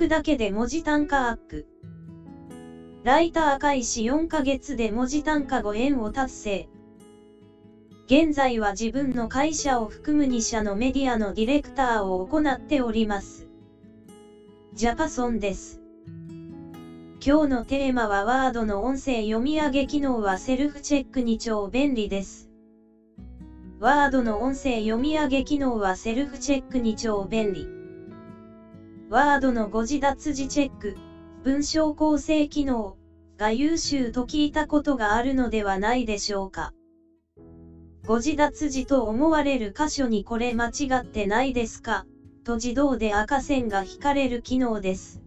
クだけで文字単価アップ。ライター開始4ヶ月で文字単価5円を達成。現在は自分の会社を含む2社のメディアのディレクターを行っております。ジャパソンです。今日のテーマはワードの音声読み上げ機能はセルフチェックに超便利です。ワードの音声読み上げ機能はセルフチェックに超便利。ワードの誤字脱字チェック、文章構成機能が優秀と聞いたことがあるのではないでしょうか。誤字脱字と思われる箇所にこれ間違ってないですかと自動で赤線が引かれる機能です。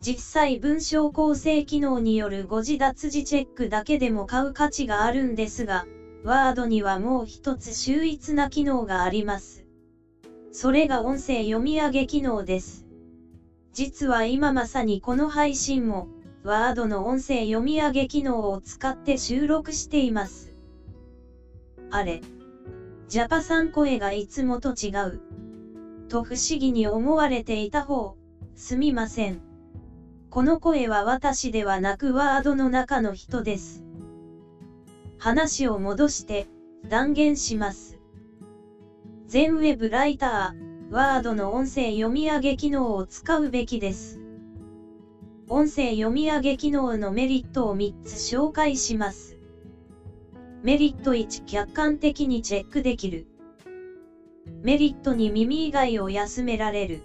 実際文章構成機能による誤字脱字チェックだけでも買う価値があるんですが、ワードにはもう一つ秀逸な機能があります。それが音声読み上げ機能です。実は今まさにこの配信も、ワードの音声読み上げ機能を使って収録しています。あれ？ジャパさん声がいつもと違う。と不思議に思われていた方、すみません。この声は私ではなくワードの中の人です。話を戻して断言します。全ウェブライター、ワードの音声読み上げ機能を使うべきです。音声読み上げ機能のメリットを3つ紹介します。メリット1客観的にチェックできる。メリット2耳以外を休められる。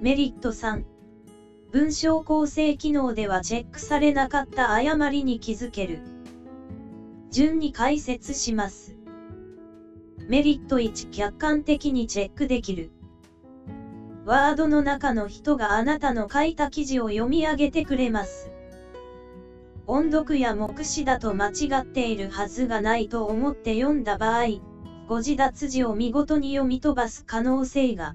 メリット3文章構成機能ではチェックされなかった誤りに気づける。順に解説します。メリット1客観的にチェックできる。ワードの中の人があなたの書いた記事を読み上げてくれます。音読や目視だと間違っているはずがないと思って読んだ場合、誤字脱字を見事に読み飛ばす可能性が。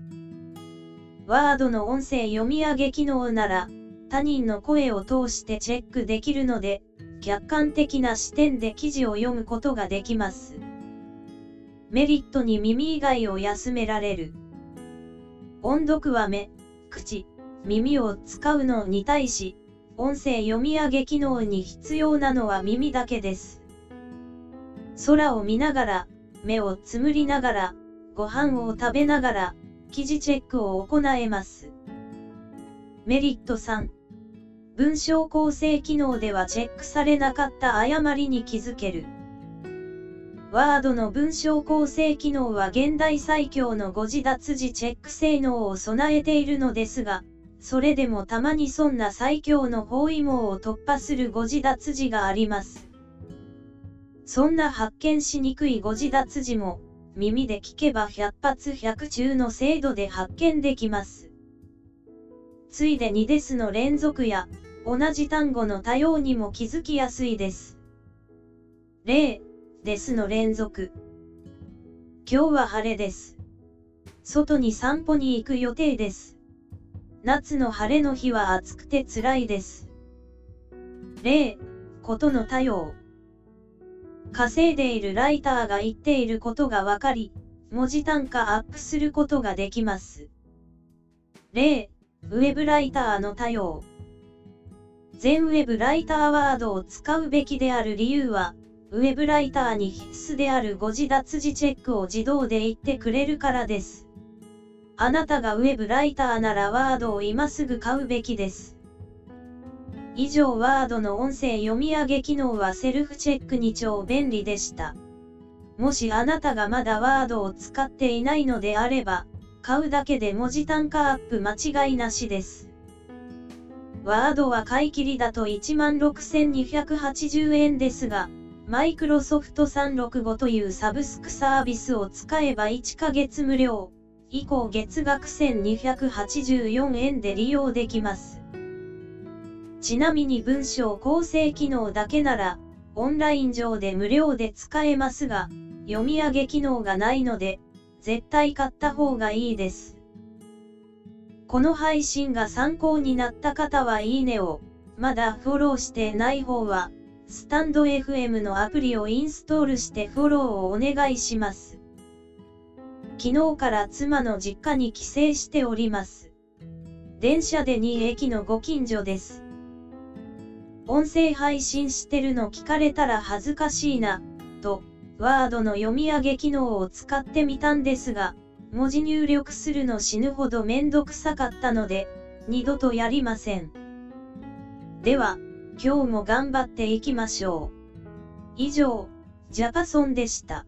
ワードの音声読み上げ機能なら、他人の声を通してチェックできるので、客観的な視点で記事を読むことができます。メリットに耳以外を休められる。音読は目、口、耳を使うのに対し、音声読み上げ機能に必要なのは耳だけです。空を見ながら、目をつむりながら、ご飯を食べながら、記事チェックを行えます。メリット3文章構成機能ではチェックされなかった誤りに気づける。ワードの文章構成機能は現代最強の誤字脱字チェック性能を備えているのですが、それでもたまにそんな最強の包囲網を突破する誤字脱字があります。そんな発見しにくい誤字脱字も、耳で聞けば100発100中の精度で発見できます。ついでにですの連続や、同じ単語の多様にも気づきやすいです。例、ですの連続。今日は晴れです。外に散歩に行く予定です。夏の晴れの日は暑くて辛いです。例、ことの多様。稼いでいるライターが言っていることがわかり、文字単価アップすることができます。例、ウェブライターの多様。全ウェブライターワードを使うべきである理由は、ウェブライターに必須である誤字脱字チェックを自動で言ってくれるからです。あなたがウェブライターならワードを今すぐ買うべきです。以上ワードの音声読み上げ機能はセルフチェックに超便利でした。もしあなたがまだワードを使っていないのであれば、買うだけで文字単価アップ間違いなしです。ワードは買い切りだと16,280円ですが、マイクロソフト365というサブスクサービスを使えば1ヶ月無料、以降月額1284円で利用できます。ちなみに文章構成機能だけなら、オンライン上で無料で使えますが、読み上げ機能がないので、絶対買った方がいいです。この配信が参考になった方はいいねを、まだフォローしてない方は、スタンド FM のアプリをインストールしてフォローをお願いします。昨日から妻の実家に帰省しております。電車で2駅のご近所です。音声配信してるの聞かれたら恥ずかしいな、と、ワードの読み上げ機能を使ってみたんですが、文字入力するの死ぬほどめんどくさかったので、二度とやりません。では、今日も頑張っていきましょう。以上、ジャパソンでした。